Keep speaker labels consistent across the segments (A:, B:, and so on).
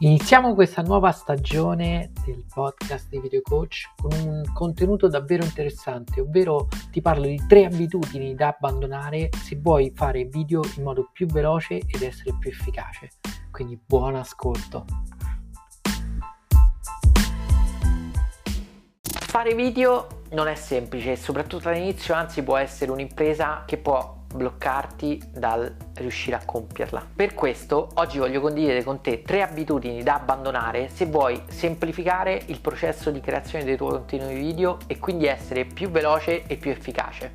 A: Iniziamo questa nuova stagione del podcast di Video Coach con un contenuto davvero interessante, ovvero ti parlo di tre abitudini da abbandonare se vuoi fare video in modo più veloce ed essere più efficace. Quindi buon ascolto. Fare video non è semplice soprattutto all'inizio anzi può essere un'impresa che può bloccarti dal riuscire a compierla. Per questo oggi voglio condividere con te tre abitudini da abbandonare se vuoi semplificare il processo di creazione dei tuoi contenuti video e quindi essere più veloce e più efficace.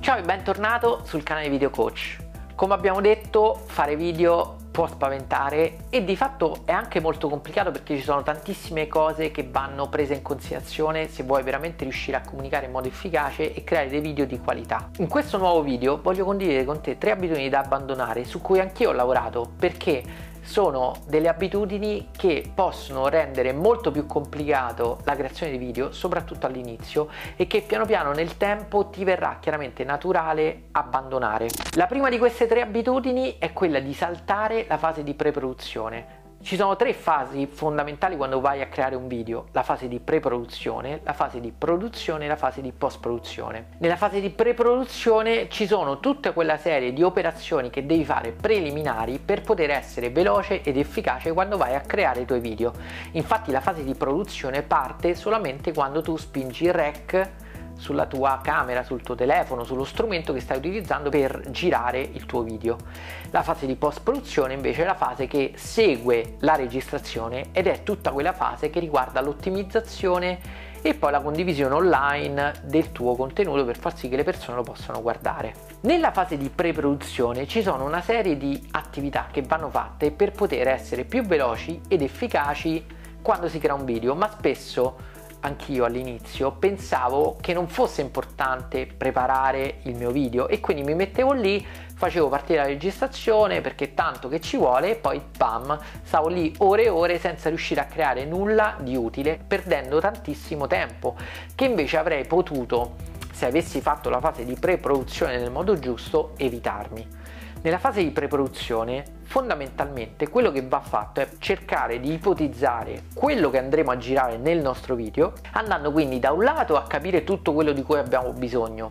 A: Ciao e bentornato sul canale Video Coach. Come abbiamo detto, fare video può spaventare e di fatto è anche molto complicato perché ci sono tantissime cose che vanno prese in considerazione se vuoi veramente riuscire a comunicare in modo efficace e creare dei video di qualità. In questo nuovo video voglio condividere con te tre abitudini da abbandonare su cui anch'io ho lavorato perché sono delle abitudini che possono rendere molto più complicato la creazione di video, soprattutto all'inizio, e che piano piano nel tempo ti verrà chiaramente naturale abbandonare. La prima di queste tre abitudini è quella di saltare la fase di pre-produzione. Ci sono tre fasi fondamentali quando vai a creare un video, la fase di pre-produzione, la fase di produzione e la fase di post-produzione. Nella fase di pre-produzione ci sono tutta quella serie di operazioni che devi fare preliminari per poter essere veloce ed efficace quando vai a creare i tuoi video. Infatti la fase di produzione parte solamente quando tu spingi rec sulla tua camera, sul tuo telefono, sullo strumento che stai utilizzando per girare il tuo video. La fase di post produzione invece è la fase che segue la registrazione ed è tutta quella fase che riguarda l'ottimizzazione e poi la condivisione online del tuo contenuto per far sì che le persone lo possano guardare. Nella fase di pre-produzione ci sono una serie di attività che vanno fatte per poter essere più veloci ed efficaci quando si crea un video, ma spesso anch'io all'inizio pensavo che non fosse importante preparare il mio video e quindi mi mettevo lì, facevo partire la registrazione perché tanto che ci vuole e poi bam, stavo lì ore e ore senza riuscire a creare nulla di utile, perdendo tantissimo tempo che invece avrei potuto, se avessi fatto la fase di pre-produzione nel modo giusto, evitarmi. Nella fase di pre-produzione fondamentalmente quello che va fatto è cercare di ipotizzare quello che andremo a girare nel nostro video andando quindi da un lato a capire tutto quello di cui abbiamo bisogno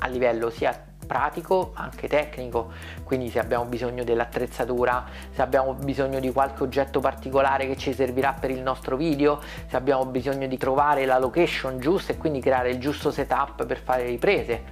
A: a livello sia pratico anche tecnico quindi se abbiamo bisogno dell'attrezzatura se abbiamo bisogno di qualche oggetto particolare che ci servirà per il nostro video se abbiamo bisogno di trovare la location giusta e quindi creare il giusto setup per fare riprese.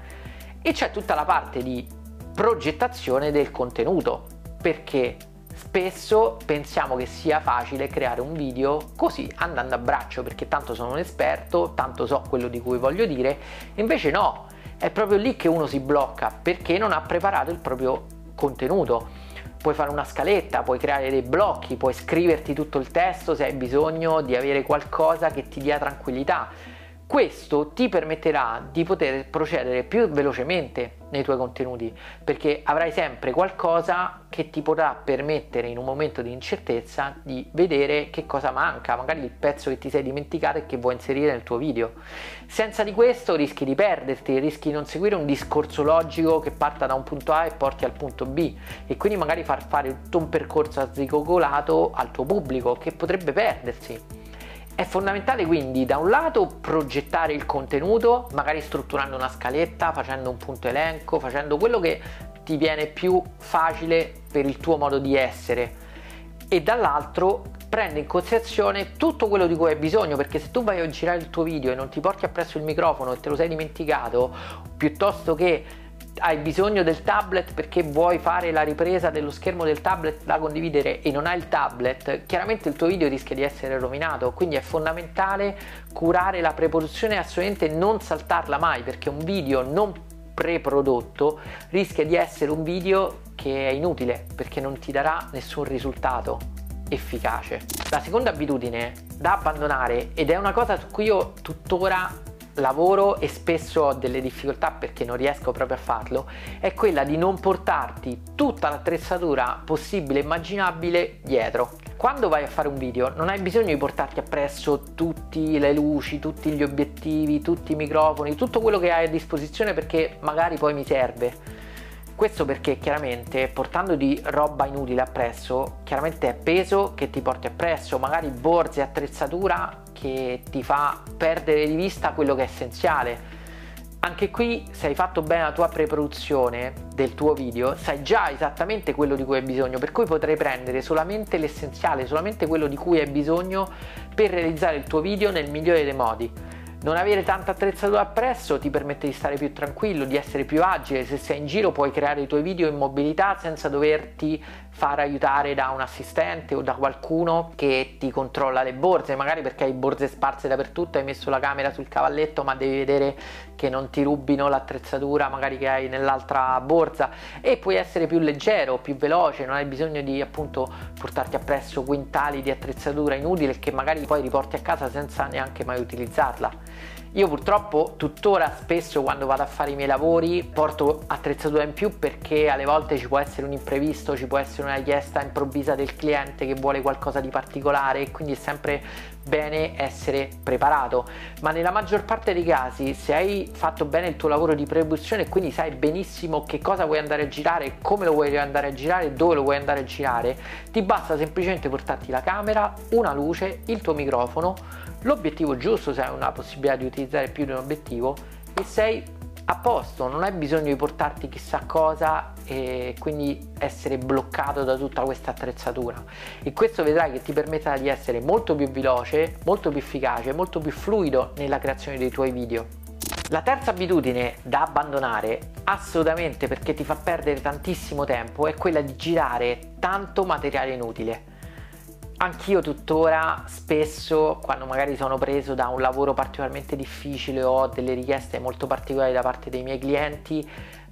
A: E c'è tutta la parte di progettazione del contenuto perché spesso pensiamo che sia facile creare un video così andando a braccio perché tanto sono un esperto, tanto so quello di cui voglio dire, invece no, è proprio lì che uno si blocca perché non ha preparato il proprio contenuto. Puoi fare una scaletta, puoi creare dei blocchi, puoi scriverti tutto il testo se hai bisogno di avere qualcosa che ti dia tranquillità questo ti permetterà di poter procedere più velocemente nei tuoi contenuti perché avrai sempre qualcosa che ti potrà permettere in un momento di incertezza di vedere che cosa manca, magari il pezzo che ti sei dimenticato e che vuoi inserire nel tuo video. Senza di questo rischi di perderti, rischi di non seguire un discorso logico che parta da un punto A e porti al punto B e quindi magari far fare tutto un percorso azzicocolato al tuo pubblico che potrebbe perdersi. È fondamentale quindi da un lato progettare il contenuto, magari strutturando una scaletta, facendo un punto elenco, facendo quello che ti viene più facile per il tuo modo di essere. E dall'altro prende in considerazione tutto quello di cui hai bisogno perché se tu vai a girare il tuo video e non ti porti appresso il microfono e te lo sei dimenticato piuttosto che hai bisogno del tablet perché vuoi fare la ripresa dello schermo del tablet da condividere e non hai il tablet, chiaramente il tuo video rischia di essere rovinato, quindi è fondamentale curare la preproduzione e assolutamente non saltarla mai perché un video non pre-prodotto rischia di essere un video che è inutile perché non ti darà nessun risultato efficace. La seconda abitudine da abbandonare ed è una cosa su cui io tuttora lavoro e spesso ho delle difficoltà perché non riesco proprio a farlo, è quella di non portarti tutta l'attrezzatura possibile e immaginabile dietro. quando vai a fare un video non hai bisogno di portarti appresso tutte le luci, tutti gli obiettivi, tutti i microfoni, tutto quello che hai a disposizione perché magari poi mi serve. Questo perché chiaramente portando di roba inutile appresso, chiaramente è peso che ti porti appresso, magari borse, attrezzatura che ti fa perdere di vista quello che è essenziale. Anche qui se hai fatto bene la tua pre-produzione del tuo video sai già esattamente quello di cui hai bisogno per cui potrai prendere solamente l'essenziale solamente quello di cui hai bisogno per realizzare il tuo video nel migliore dei modi. Non avere tanta attrezzatura appresso ti permette di stare più tranquillo, di essere più agile, se sei in giro puoi creare i tuoi video in mobilità senza doverti far aiutare da un assistente o da qualcuno che ti controlla le borse, magari perché hai borse sparse dappertutto, hai messo la camera sul cavalletto ma devi vedere che non ti rubino l'attrezzatura magari che hai nell'altra borsa e puoi essere più leggero, più veloce, non hai bisogno di appunto portarti appresso quintali di attrezzatura inutile che magari poi riporti a casa senza neanche mai utilizzarla. Io purtroppo tuttora spesso quando vado a fare i miei lavori porto attrezzatura in più perché alle volte ci può essere un imprevisto, ci può essere una richiesta improvvisa del cliente che vuole qualcosa di particolare e quindi è sempre bene essere preparato. Ma nella maggior parte dei casi se hai fatto bene il tuo lavoro di pre-produzione e quindi sai benissimo che cosa vuoi andare a girare, come lo vuoi andare a girare, dove lo vuoi andare a girare, ti basta semplicemente portarti la camera, una luce, il tuo microfono l'obiettivo giusto se hai una possibilità di utilizzare più di un obiettivo e sei a posto, non hai bisogno di portarti chissà cosa e quindi essere bloccato da tutta questa attrezzatura e questo vedrai che ti permetterà di essere molto più veloce, molto più efficace, molto più fluido nella creazione dei tuoi video. La terza abitudine da abbandonare assolutamente perché ti fa perdere tantissimo tempo è quella di girare tanto materiale inutile anch'io tuttora spesso quando magari sono preso da un lavoro particolarmente difficile o ho delle richieste molto particolari da parte dei miei clienti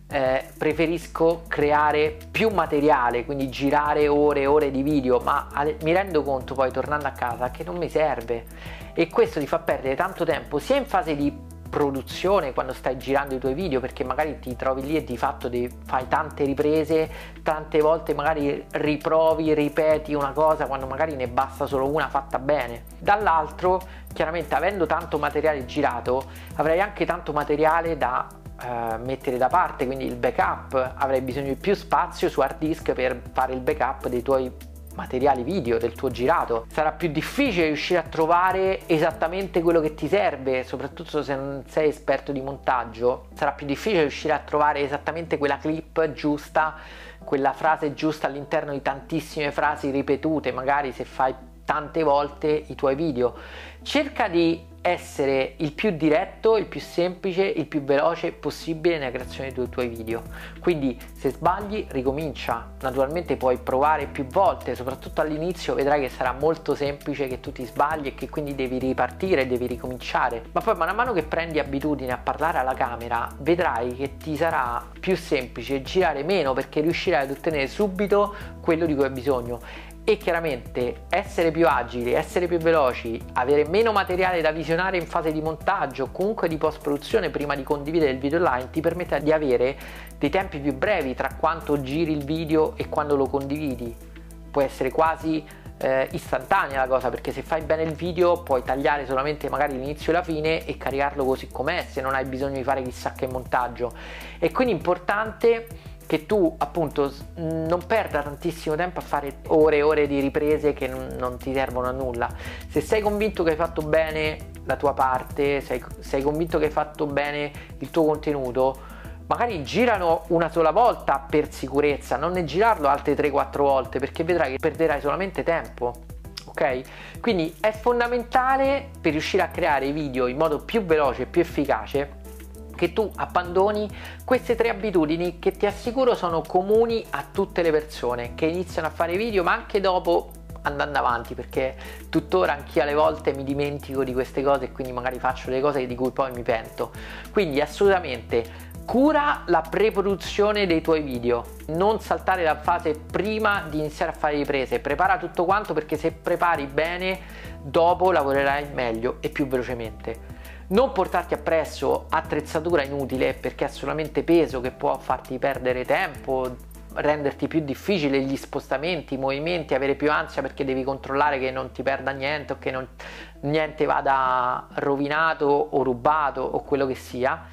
A: eh, preferisco creare più materiale quindi girare ore e ore di video ma mi rendo conto poi tornando a casa che non mi serve. E questo ti fa perdere tanto tempo sia in fase di produzione quando stai girando i tuoi video perché magari ti trovi lì e di fatto fai tante riprese tante volte magari riprovi ripeti una cosa quando magari ne basta solo una fatta bene. Dall'altro chiaramente avendo tanto materiale girato avrai anche tanto materiale da Uh, mettere da parte quindi il backup avrai bisogno di più spazio su hard disk per fare il backup dei tuoi materiali video del tuo girato. Sarà più difficile riuscire a trovare esattamente quello che ti serve soprattutto se non sei esperto di montaggio. Sarà più difficile riuscire a trovare esattamente quella clip giusta quella frase giusta all'interno di tantissime frasi ripetute magari se fai tante volte i tuoi video cerca di essere il più diretto, il più semplice, il più veloce possibile nella creazione dei tuoi video. Quindi se sbagli ricomincia, naturalmente puoi provare più volte, soprattutto all'inizio vedrai che sarà molto semplice che tu ti sbagli e che quindi devi ripartire, devi ricominciare. Ma poi man mano che prendi abitudine a parlare alla camera vedrai che ti sarà più semplice girare meno perché riuscirai ad ottenere subito quello di cui hai bisogno e chiaramente essere più agili, essere più veloci, avere meno materiale da visionare in fase di montaggio o comunque di post produzione prima di condividere il video online ti permette di avere dei tempi più brevi tra quanto giri il video e quando lo condividi. Può essere quasi eh, istantanea la cosa perché se fai bene il video puoi tagliare solamente magari l'inizio e la fine e caricarlo così com'è se non hai bisogno di fare chissà che montaggio. E quindi importante che tu appunto non perda tantissimo tempo a fare ore e ore di riprese che non, non, ti servono a nulla. Se sei convinto che hai fatto bene la tua parte, sei, sei convinto che hai fatto bene il tuo contenuto, magari girano una sola volta per sicurezza, non ne girarlo altre 3-4 volte perché vedrai che perderai solamente tempo. Ok? Quindi è fondamentale per riuscire a creare video in modo più veloce e più efficace che tu abbandoni queste tre abitudini che ti assicuro sono comuni a tutte le persone che iniziano a fare video ma anche dopo andando avanti perché tuttora anch'io alle volte mi dimentico di queste cose e quindi magari faccio le cose di cui poi mi pento. Quindi assolutamente cura la pre-produzione dei tuoi video non saltare la fase prima di iniziare a fare riprese prepara tutto quanto perché se prepari bene dopo lavorerai meglio e più velocemente non portarti appresso attrezzatura inutile perché è solamente peso che può farti perdere tempo renderti più difficile gli spostamenti, i movimenti, avere più ansia perché devi controllare che non ti perda niente o che non, niente vada rovinato o rubato o quello che sia.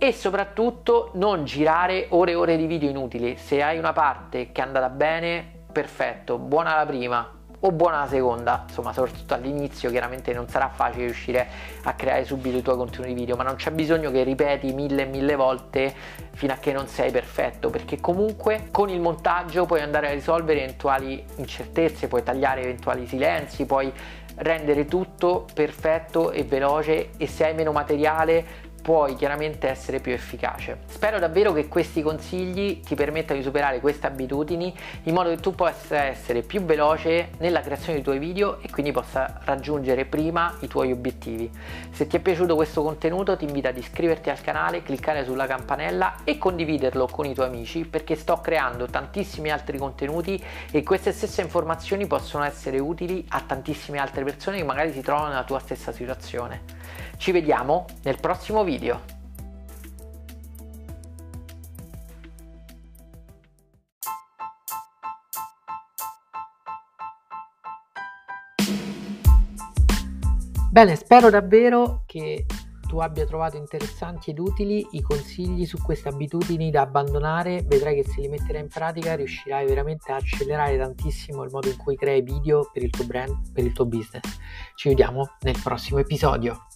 A: E soprattutto non girare ore e ore di video inutili. Se hai una parte che è andata bene, perfetto, buona la prima, o buona la seconda, insomma soprattutto all'inizio chiaramente non sarà facile riuscire a creare subito i tuoi contenuti video, ma non c'è bisogno che ripeti mille e mille volte fino a che non sei perfetto, perché comunque con il montaggio puoi andare a risolvere eventuali incertezze, puoi tagliare eventuali silenzi, puoi rendere tutto perfetto e veloce e se hai meno materiale puoi chiaramente essere più efficace. Spero davvero che questi consigli ti permettano di superare queste abitudini in modo che tu possa essere più veloce nella creazione dei tuoi video e quindi possa raggiungere prima i tuoi obiettivi. Se ti è piaciuto questo contenuto ti invito ad iscriverti al canale, cliccare sulla campanella e condividerlo con i tuoi amici perché sto creando tantissimi altri contenuti e queste stesse informazioni possono essere utili a tantissime altre persone che magari si trovano nella tua stessa situazione. Ci vediamo nel prossimo video. Bene, spero davvero che tu abbia trovato interessanti ed utili i consigli su queste abitudini da abbandonare, vedrai che se li metterai in pratica riuscirai veramente a accelerare tantissimo il modo in cui crei video per il tuo brand, per il tuo business. Ci vediamo nel prossimo episodio.